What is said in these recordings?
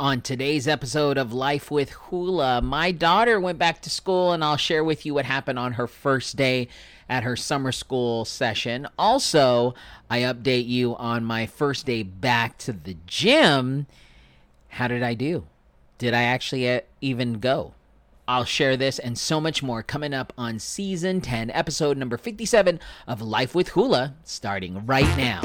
On today's episode of Life with Hula, my daughter went back to school, and I'll share with you what happened on her first day at her summer school session. Also, I update you on my first day back to the gym. How did I do? Did I actually uh, even go? I'll share this and so much more coming up on season 10, episode number 57 of Life with Hula, starting right now.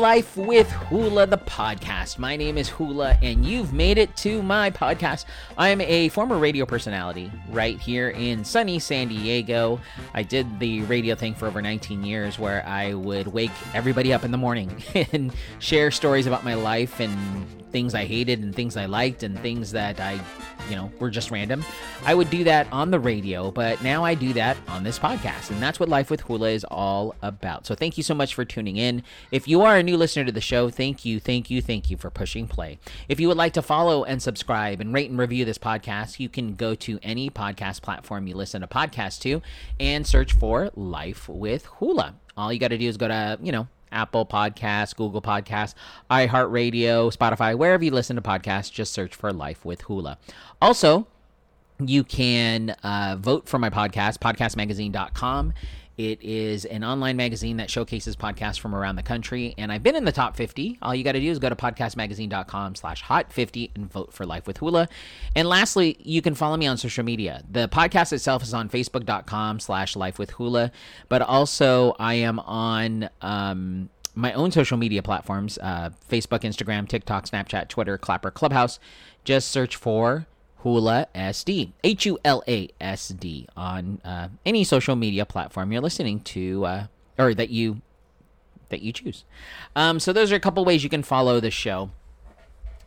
Life with Hula, the podcast. My name is Hula, and you've made it to my podcast. I'm a former radio personality right here in sunny San Diego. I did the radio thing for over 19 years where I would wake everybody up in the morning and share stories about my life and things I hated and things I liked and things that I, you know, were just random. I would do that on the radio, but now I do that on this podcast. And that's what Life with Hula is all about. So thank you so much for tuning in. If you are a new listener to the show, thank you, thank you, thank you for pushing play. If you would like to follow and subscribe and rate and review this podcast, you can go to any podcast platform you listen to podcasts to and search for Life with Hula. All you got to do is go to, you know, Apple Podcasts, Google Podcasts, iHeartRadio, Spotify, wherever you listen to podcasts, just search for Life with Hula. Also, you can uh, vote for my podcast, podcastmagazine.com. It is an online magazine that showcases podcasts from around the country, and I've been in the top 50. All you got to do is go to podcastmagazine.com slash hot 50 and vote for Life with Hula. And lastly, you can follow me on social media. The podcast itself is on facebook.com slash life with hula, but also I am on um, my own social media platforms, uh, Facebook, Instagram, TikTok, Snapchat, Twitter, Clapper, Clubhouse. Just search for Hula SD, H U L A S D, on uh, any social media platform you're listening to, uh, or that you that you choose. Um, so those are a couple ways you can follow the show.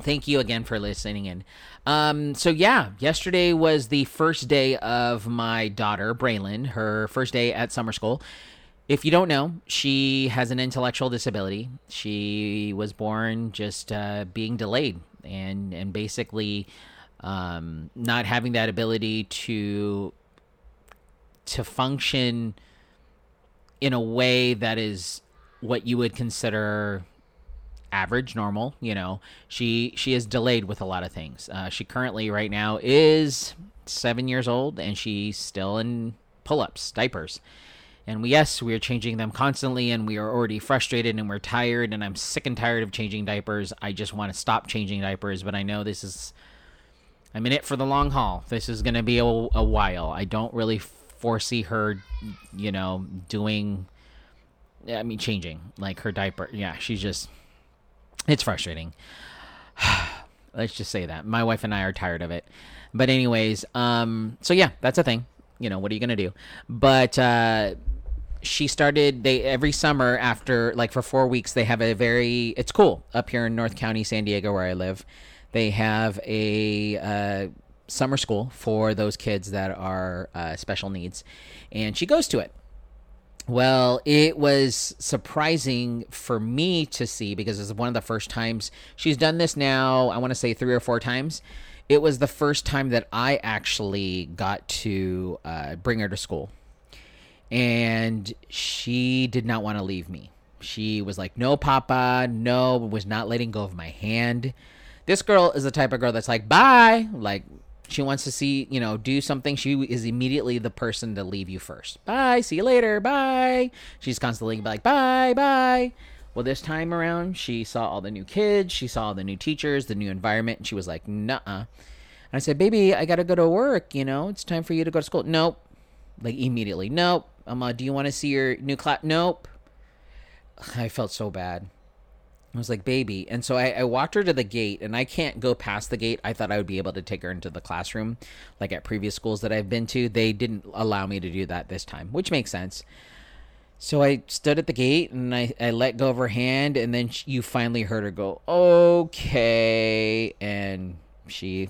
Thank you again for listening in. Um, so yeah, yesterday was the first day of my daughter Braylon, her first day at summer school. If you don't know, she has an intellectual disability. She was born just uh, being delayed and and basically um, not having that ability to to function in a way that is what you would consider average normal you know? She she is delayed with a lot of things. Uh, she currently right now is seven years old and she's still in pull-ups diapers. And we, yes we are changing them constantly and we are already frustrated and we're tired and i'm sick and tired of changing diapers. I just want to stop changing diapers but i know this is I'm in it for the long haul. This is going to be a, a while. I don't really foresee her, you know, doing. I mean, changing like her diaper. Yeah, she's just. It's frustrating. Let's just say that my wife and I are tired of it. But anyways, um, so yeah, that's a thing. You know, what are you gonna do? But uh, she started they every summer after like for four weeks they have a very it's cool up here in North County, San Diego, where I live they have a uh, summer school for those kids that are uh, special needs, and she goes to it. Well, it was surprising for me to see because it's one of the first times she's done this now, I want to say three or four times. It was the first time that I actually got to uh, bring her to school. And she did not want to leave me. She was like, no, Papa, no, was not letting go of my hand. This girl is the type of girl that's like, bye. Like, she wants to see, you know, do something. She is immediately the person to leave you first. Bye. See you later. Bye. She's constantly like, bye, bye. Well, this time around, she saw all the new kids. She saw all the new teachers, the new environment. And she was like, nah. And I said, baby, I got to go to work. You know, it's time for you to go to school. Nope. Like, immediately. Nope. Uh, do you want to see your new class? Nope. I felt so bad. I was like, baby. And so I, I, walked her to the gate, and I can't go past the gate. I thought I would be able to take her into the classroom, like at previous schools that I've been to. They didn't allow me to do that this time, which makes sense. So I stood at the gate and I, I let go of her hand, and then she, you finally heard her go, okay. And she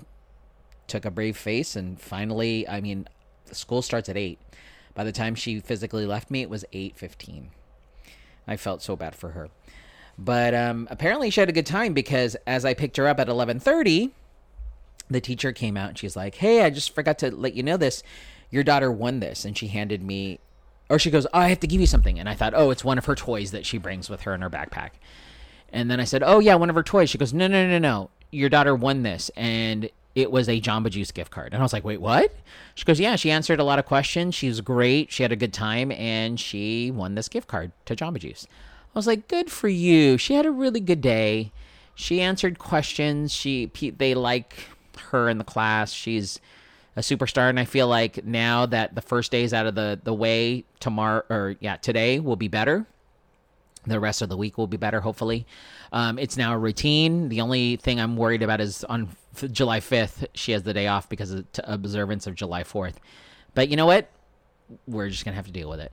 took a brave face, and finally, I mean, school starts at 8. By the time she physically left me, it was 8.15. I felt so bad for her. But um, apparently she had a good time because as I picked her up at 11:30, the teacher came out and she's like, "Hey, I just forgot to let you know this. Your daughter won this." And she handed me or she goes, "Oh, I have to give you something." And I thought, "Oh, it's one of her toys that she brings with her in her backpack." And then I said, "Oh, yeah, one of her toys." She goes, "No, no, no, no. Your daughter won this." And it was a Jamba Juice gift card. And I was like, "Wait, what?" She goes, "Yeah, she answered a lot of questions. She was great. She had a good time and she won this gift card to Jamba Juice." I was like, "Good for you. She had a really good day." She answered questions. She they like her in the class. She's a superstar, and I feel like now that the first day is out of the the way, tomorrow or yeah, today will be better. The rest of the week will be better, hopefully. Um, it's now a routine. The only thing I'm worried about is on f- July 5th, she has the day off because of t- observance of July 4th. But you know what? We're just gonna have to deal with it.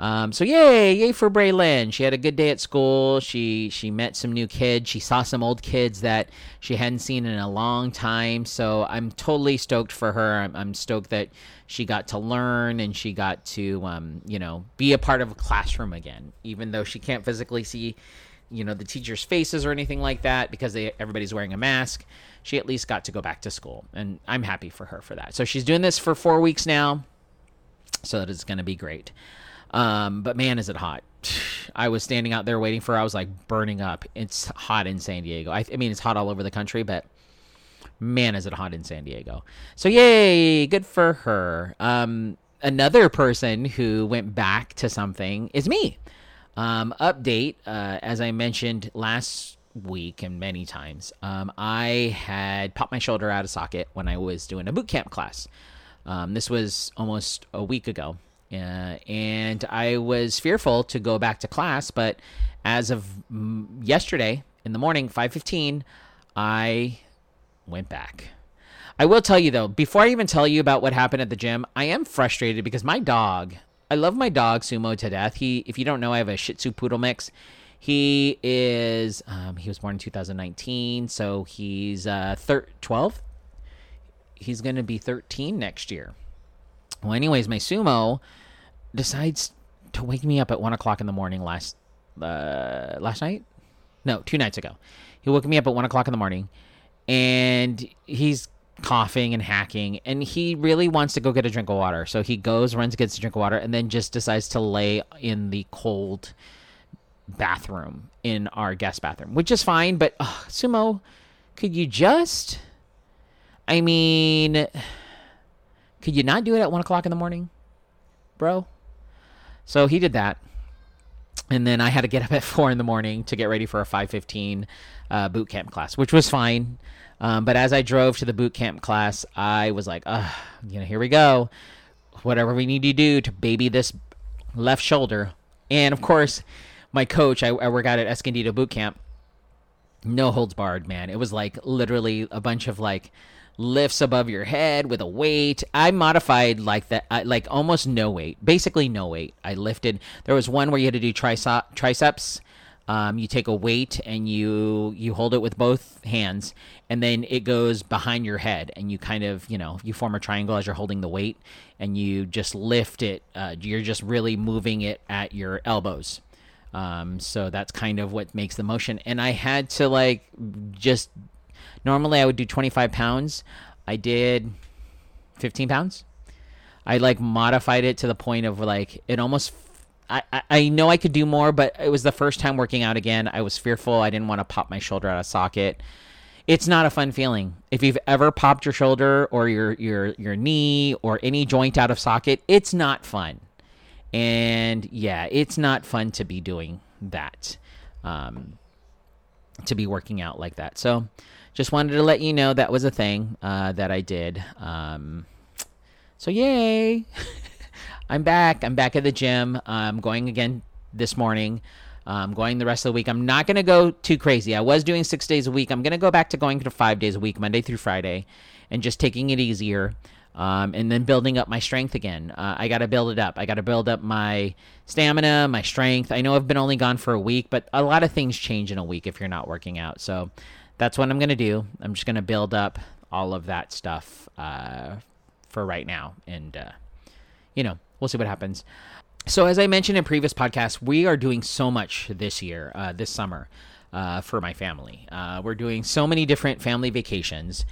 Um, so yay, yay for Braylon. She had a good day at school. She she met some new kids. She saw some old kids that she hadn't seen in a long time. So I'm totally stoked for her. I'm, I'm stoked that she got to learn and she got to um, you know be a part of a classroom again, even though she can't physically see you know the teachers' faces or anything like that because they everybody's wearing a mask. She at least got to go back to school, and I'm happy for her for that. So she's doing this for four weeks now, so that is going to be great. Um, but man, is it hot. I was standing out there waiting for her. I was like burning up. It's hot in San Diego. I, I mean, it's hot all over the country, but man, is it hot in San Diego. So, yay, good for her. Um, another person who went back to something is me. Um, update, uh, as I mentioned last week and many times, um, I had popped my shoulder out of socket when I was doing a boot camp class. Um, this was almost a week ago. Uh, and I was fearful to go back to class, but as of yesterday in the morning, 5:15, I went back. I will tell you though, before I even tell you about what happened at the gym, I am frustrated because my dog, I love my dog Sumo to death. He if you don't know, I have a Shih Tzu poodle mix. He is um, he was born in 2019, so he's uh thir- 12. He's going to be 13 next year. Well, anyways, my sumo decides to wake me up at one o'clock in the morning last uh, last night. No, two nights ago. He woke me up at one o'clock in the morning, and he's coughing and hacking, and he really wants to go get a drink of water. So he goes, runs, gets a drink of water, and then just decides to lay in the cold bathroom in our guest bathroom, which is fine. But uh, Sumo, could you just? I mean, could you not do it at one o'clock in the morning, bro? So he did that. And then I had to get up at four in the morning to get ready for a 5:15 uh, boot camp class, which was fine. Um, but as I drove to the boot camp class, I was like, "Uh, you know, here we go. Whatever we need to do to baby this left shoulder." And of course, my coach, I, I work out at Escondido Boot Camp. No holds barred, man. It was like literally a bunch of like lifts above your head with a weight. I modified like that, like almost no weight, basically no weight. I lifted. There was one where you had to do triceps. Um, you take a weight and you you hold it with both hands, and then it goes behind your head, and you kind of you know you form a triangle as you're holding the weight, and you just lift it. Uh, you're just really moving it at your elbows. Um, so that's kind of what makes the motion. And I had to like just Normally I would do 25 pounds. I did 15 pounds. I like modified it to the point of like it almost. I, I, know I could do more, but it was the first time working out again. I was fearful. I didn't want to pop my shoulder out of socket. It's not a fun feeling. If you've ever popped your shoulder or your your your knee or any joint out of socket, it's not fun. And yeah, it's not fun to be doing that. Um, to be working out like that. So just wanted to let you know that was a thing uh, that I did. Um, so yay! I'm back. I'm back at the gym. I'm going again this morning. I'm going the rest of the week. I'm not going to go too crazy. I was doing six days a week. I'm going to go back to going to five days a week, Monday through Friday, and just taking it easier. Um, and then building up my strength again. Uh, I got to build it up. I got to build up my stamina, my strength. I know I've been only gone for a week, but a lot of things change in a week if you're not working out. So that's what I'm going to do. I'm just going to build up all of that stuff uh, for right now. And, uh, you know, we'll see what happens. So, as I mentioned in previous podcasts, we are doing so much this year, uh, this summer. uh, for my family. Uh, we're doing so many different family vacations,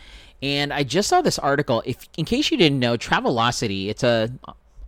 and I just saw this article. If in case you didn't know, Travelocity, it's a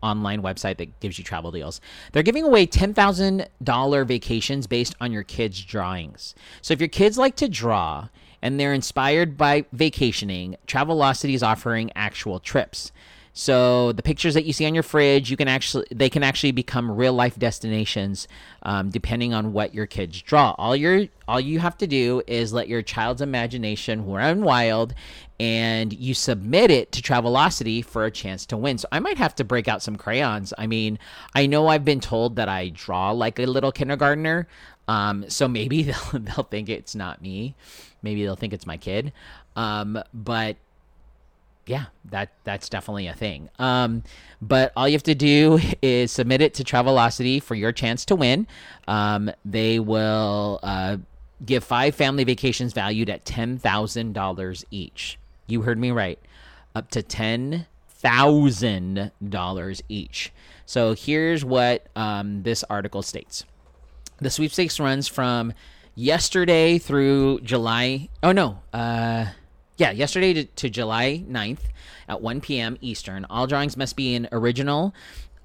online website that gives you travel deals. They're giving away $10,000 vacations based on your kids' drawings. So if your kids like to draw and they're inspired by vacationing, Travelocity is offering actual trips. So the pictures that you see on your fridge, you can actually they can actually become real life destinations, um, depending on what your kids draw. All your all you have to do is let your child's imagination run wild, and you submit it to Travelocity for a chance to win. So I might have to break out some crayons. I mean, I know I've been told that I draw like a little kindergartner, um, so maybe they'll they'll think it's not me. Maybe they'll think it's my kid. Um, but yeah, that that's definitely a thing. Um, but all you have to do is submit it to Travelocity for your chance to win. Um, they will uh, give five family vacations valued at ten thousand dollars each. You heard me right, up to ten thousand dollars each. So here's what um, this article states: the sweepstakes runs from yesterday through July. Oh no. Uh, yeah, yesterday to, to July 9th at 1 p.m. Eastern. All drawings must be an original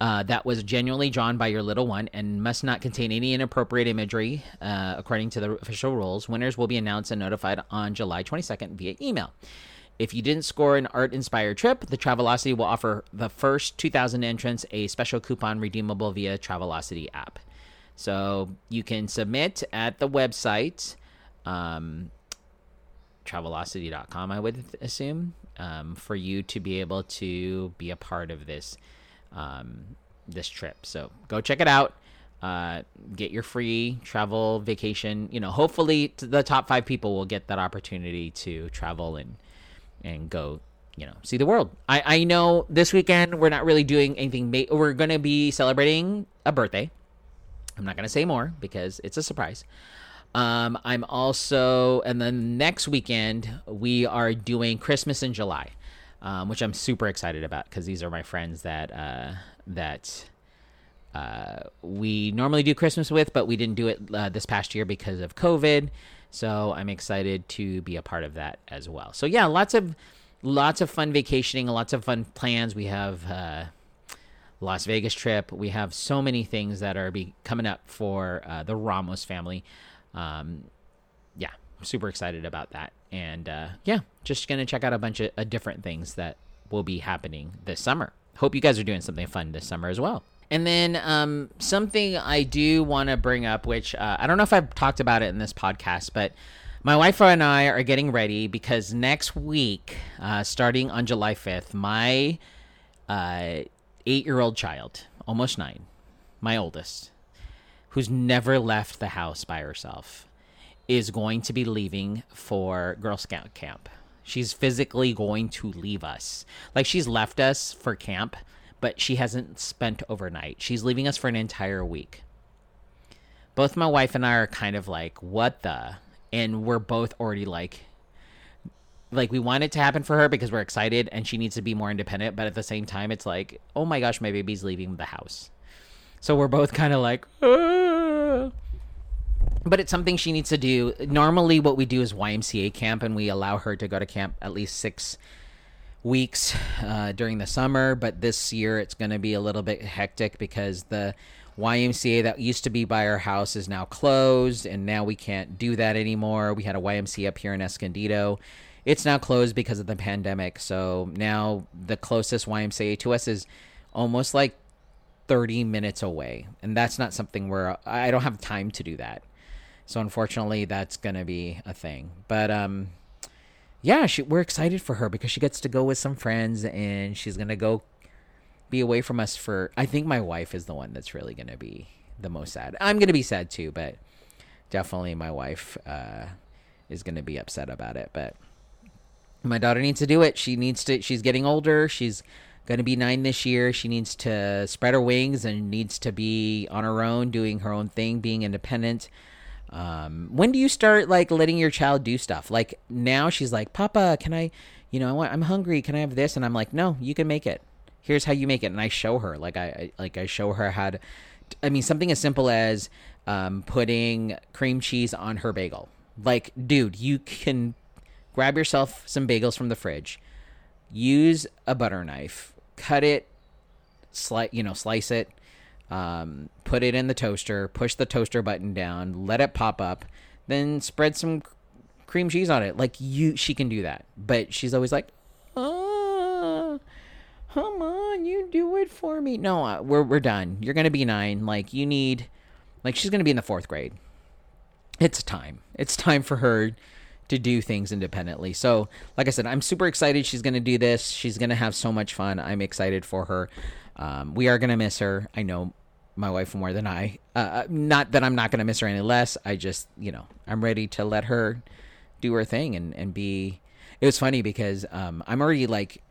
uh, that was genuinely drawn by your little one and must not contain any inappropriate imagery, uh, according to the official rules. Winners will be announced and notified on July 22nd via email. If you didn't score an art inspired trip, the Travelocity will offer the first 2,000 entrants a special coupon redeemable via Travelocity app. So you can submit at the website. Um, travelocity.com, I would assume, um, for you to be able to be a part of this um, this trip. So go check it out. Uh, get your free travel vacation. You know, hopefully the top five people will get that opportunity to travel and and go. You know, see the world. I I know this weekend we're not really doing anything. Ma- we're gonna be celebrating a birthday. I'm not gonna say more because it's a surprise. Um, I'm also, and then next weekend we are doing Christmas in July, um, which I'm super excited about because these are my friends that uh, that uh, we normally do Christmas with, but we didn't do it uh, this past year because of COVID. So I'm excited to be a part of that as well. So yeah, lots of lots of fun vacationing, lots of fun plans. We have uh, Las Vegas trip. We have so many things that are be coming up for uh, the Ramos family um, yeah, super excited about that. And uh, yeah, just gonna check out a bunch of uh, different things that will be happening this summer. Hope you guys are doing something fun this summer as well. And then um, something I do want to bring up, which uh, I don't know if I've talked about it in this podcast, but my wife and I are getting ready because next week, uh, starting on July 5th, my uh, eight year old child, almost nine, my oldest, who's never left the house by herself is going to be leaving for Girl Scout camp. She's physically going to leave us. Like she's left us for camp, but she hasn't spent overnight. She's leaving us for an entire week. Both my wife and I are kind of like, what the? And we're both already like, like we want it to happen for her because we're excited and she needs to be more independent. But at the same time, it's like, oh my gosh, my baby's leaving the house. So we're both kind of like, ah. but it's something she needs to do. Normally, what we do is YMCA camp, and we allow her to go to camp at least six weeks uh, during the summer. But this year, it's going to be a little bit hectic because the YMCA that used to be by our house is now closed, and now we can't do that anymore. We had a YMCA up here in Escondido. It's now closed because of the pandemic. So now the closest YMCA to us is almost like 30 minutes away. And that's not something where I don't have time to do that. So unfortunately, that's going to be a thing. But um yeah, she, we're excited for her because she gets to go with some friends and she's going to go be away from us for I think my wife is the one that's really going to be the most sad. I'm going to be sad too, but definitely my wife uh is going to be upset about it, but my daughter needs to do it. She needs to she's getting older. She's going to be nine this year. She needs to spread her wings and needs to be on her own, doing her own thing, being independent. Um, when do you start like letting your child do stuff? Like now she's like, Papa, can I, you know, I want, I'm hungry. Can I have this? And I'm like, no, you can make it. Here's how you make it. And I show her, like I, I like I show her how to, I mean, something as simple as um, putting cream cheese on her bagel. Like, dude, you can grab yourself some bagels from the fridge, use a butter knife, cut it, slice, you know, slice it, um, put it in the toaster, push the toaster button down, let it pop up, then spread some cream cheese on it. Like you, she can do that, but she's always like, "Oh, come on, you do it for me." No, uh, we're we're done. You're gonna be nine. Like you need, like she's gonna be in the fourth grade. It's time. It's time for her to do things independently. So, like I said, I'm super excited. She's gonna do this. She's gonna have so much fun. I'm excited for her. Um, we are gonna miss her. I know my wife more than I. Uh, uh not that I'm not gonna miss her any less. I just, you know, I'm ready to let her do her thing and and be. It was funny because um, I'm already like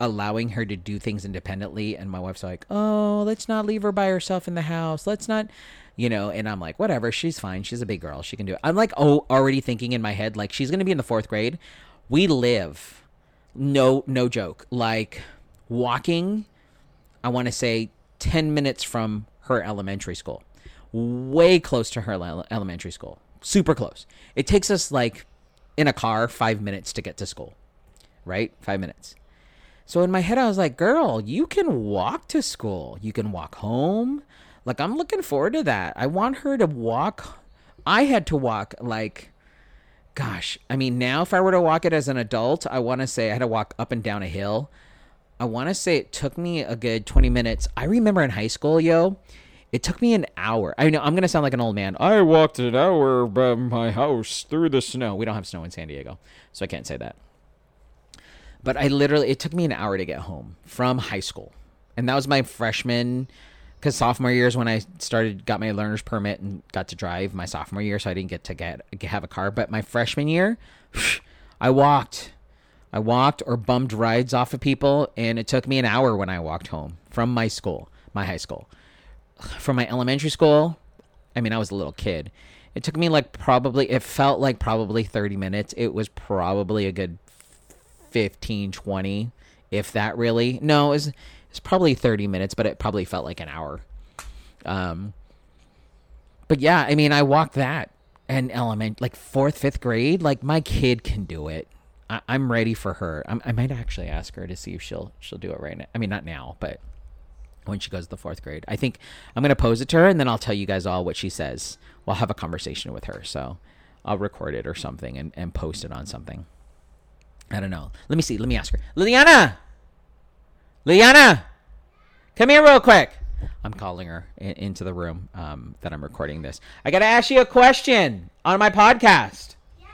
allowing her to do things independently, and my wife's like, "Oh, let's not leave her by herself in the house. Let's not." You know, and I'm like, whatever, she's fine. She's a big girl. She can do it. I'm like, oh, already thinking in my head, like, she's to be in the fourth grade. We live, no, no joke, like walking, I want to say 10 minutes from her elementary school, way close to her elementary school super close. It takes us like in a car five minutes to get to school, right? Five minutes. So in my head, I was like, girl, you can walk to school. You can walk home. Like, I'm looking forward to that. I want her to walk. I had to walk like, gosh, I mean, now if I were to walk it as an adult, I want to say I had to walk up and down a hill. I want to say it took me a good 20 minutes. I remember in high school, yo, it took me an hour. I know I'm gonna sound like an old man. I walked an hour by my house through the snow. We don't have snow in San Diego, so I can't say that. But I literally, it took me an hour to get home from high school, and that was my freshman. Because sophomore year is when I started, got my learner's permit and got to drive. My sophomore year, so I didn't get to get have a car. But my freshman year, I walked. I walked or bummed rides off of people, and it took me an hour when I walked home from my school, my high school from my elementary school, I mean, I was a little kid. It took me like probably, it felt like probably 30 minutes. It was probably a good 15, 20, if that really. No, it was, it was probably 30 minutes, but it probably felt like an hour. Um, but yeah, I mean, I walked that and element like fourth, fifth grade. Like my kid can do it. I, am ready for her. I'm, I might actually ask her to see if she'll she'll do it right now. I mean, not now, but when she goes to the fourth grade. I think I'm going to pose it to her and then I'll tell you guys all what she says. We'll have a conversation with her. So I'll record it or something and, and post it on something. I don't know. Let me see. Let me ask her. Liliana! Liliana! Come here real quick. I'm calling her in, into the room um, that I'm recording this. I got to ask you a question on my podcast. Yeah.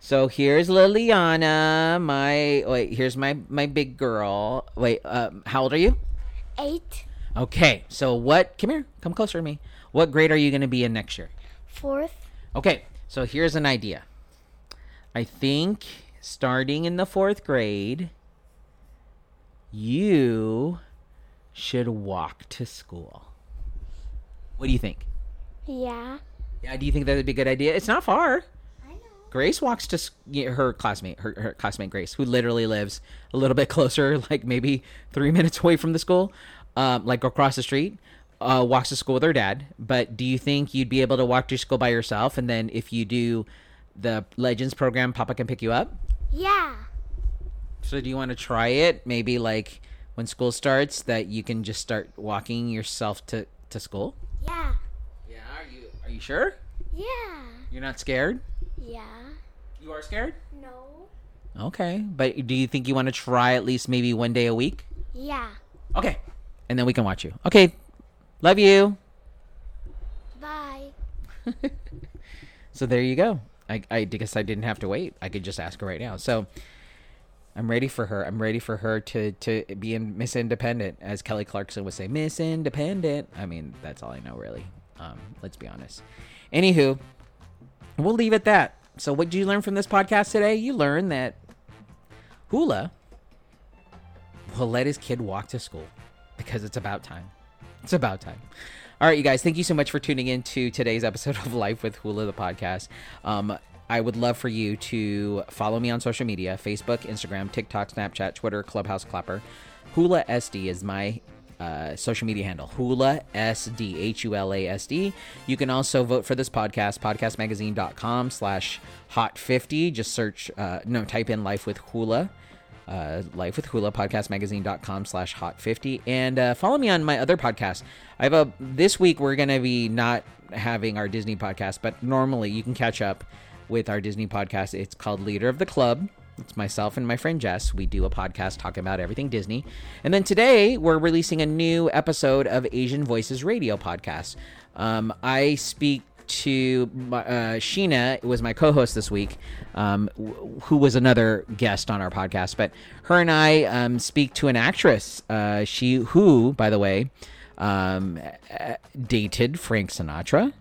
So here's Liliana, my wait. Here's my my big girl. Wait, um, how old are you? Eight. Okay, so what? Come here, come closer to me. What grade are you going to be in next year? Fourth. Okay, so here's an idea. I think starting in the fourth grade, you should walk to school. What do you think? Yeah. Yeah, do you think that would be a good idea? It's not far. I know. Grace walks to her classmate, her, her classmate Grace, who literally lives a little bit closer, like maybe three minutes away from the school, um, like across the street. Uh, walks to school with her dad. But do you think you'd be able to walk to school by yourself? And then if you do the Legends program, Papa can pick you up. Yeah. So do you want to try it? Maybe like when school starts, that you can just start walking yourself to to school. Yeah. Yeah. Are you Are you sure? Yeah. You're not scared? Yeah. You are scared? No. Okay. But do you think you want to try at least maybe one day a week? Yeah. Okay. And then we can watch you. Okay. Love you. Bye. so there you go. I, I guess I didn't have to wait. I could just ask her right now. So I'm ready for her. I'm ready for her to, to be in Miss Independent, as Kelly Clarkson would say, Miss Independent. I mean, that's all I know, really. Um, let's be honest. Anywho, we'll leave it that. So, what did you learn from this podcast today? You learned that Hula will let his kid walk to school because it's about time. It's about time. All right, you guys, thank you so much for tuning in to today's episode of Life with Hula, the podcast. Um, I would love for you to follow me on social media Facebook, Instagram, TikTok, Snapchat, Twitter, Clubhouse Clapper. Hula SD is my uh, social media handle hula sd h-u-l-a-s-d you can also vote for this podcast podcastmagazine.com slash hot 50 just search uh, no type in life with hula uh, life with hula podcast podcastmagazine.com slash hot 50 and uh, follow me on my other podcast i have a this week we're gonna be not having our disney podcast but normally you can catch up with our disney podcast it's called leader of the club it's myself and my friend Jess. We do a podcast talking about everything Disney. And then today we're releasing a new episode of Asian Voices Radio podcast. Um, I speak to uh, Sheena, was my co-host this week, um, who was another guest on our podcast. But her and I um, speak to an actress. Uh, she who, by the way, um, dated Frank Sinatra,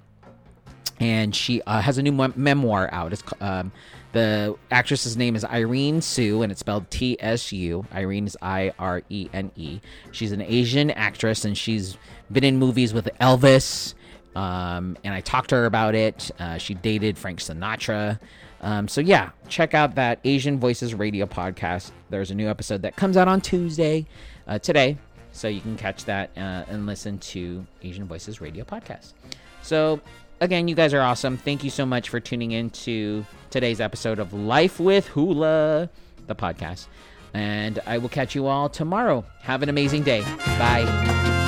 and she uh, has a new memoir out. It's um, the actress's name is Irene Tsu, and it's spelled T S U. Irene is I R E N E. She's an Asian actress, and she's been in movies with Elvis. Um, and I talked to her about it. Uh, she dated Frank Sinatra. Um, so yeah, check out that Asian Voices Radio podcast. There's a new episode that comes out on Tuesday, uh, today, so you can catch that uh, and listen to Asian Voices Radio podcast. So again, you guys are awesome. Thank you so much for tuning in to today's episode of Life with Hula, the podcast. And I will catch you all tomorrow. Have an amazing day. Bye.